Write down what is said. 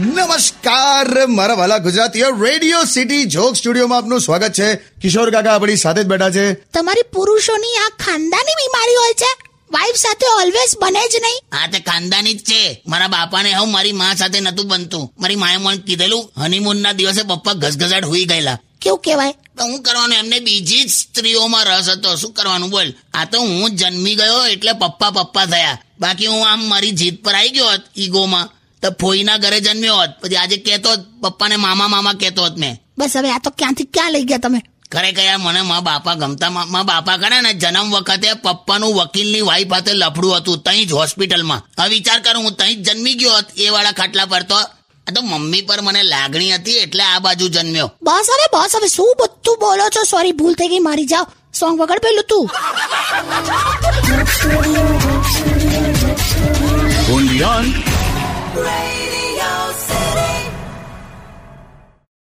નમસ્કાર મારા વાલા ગુજરાતીઓ રેડિયો સિટી જોક સ્ટુડિયોમાં આપનું સ્વાગત છે. કિશોર કાકા આપણી સાથે જ બેઠા છે. તમારી પુરુષોની આ ખાનદાની બીમારી હોય છે. વાઈફ સાથે ઓલવેઝ બને જ નહીં. આ તે ખાનદાની જ છે. મારા બાપાને હું મારી માં સાથે નતું બનતું. મારી માએ મને કીધેલું હનીમૂન ના દિવસે પપ્પા ઘસઘસાટ હોઈ ગયેલા. કેવું કહેવાય? તો હું કરવાનું? એમને બીજી જ સ્ત્રીઓમાં રસ હતો. શું કરવાનું બોલ? આ તો હું જન્મી ગયો એટલે પપ્પા પપ્પા થયા. બાકી હું આમ મારી જીત પર આવી ગયો હોત ઈગોમાં તો ફોઈના ઘરે જન્મ્યો હોત. પછી આજે કહેતો હોત પપ્પાને મામા મામા કહેતો હોત મેં. બસ હવે આ તો ક્યાંથી ક્યાં લઈ ગયા તમે? ખરેખર યાર મને મા બાપા ગમતા. મા મા બાપા કરે ને જન્મ વખતે પપ્પાનું વકીલની વાઈફ હાથે લફડું હતું તઈ જ હોસ્પિટલમાં. હવે વિચાર કરું હું તઈ જ જન્મી ગયો હોત એ વાળા ખાટલા પર તો આ તો મમ્મી પર મને લાગણી હતી એટલે આ બાજુ જન્મ્યો. બસ અરે બસ હવે શું બધું બોલો છો? સોરી ભૂલ થઈ ગઈ મારી જાઓ. સોંગ વગર પેલું તું. Radio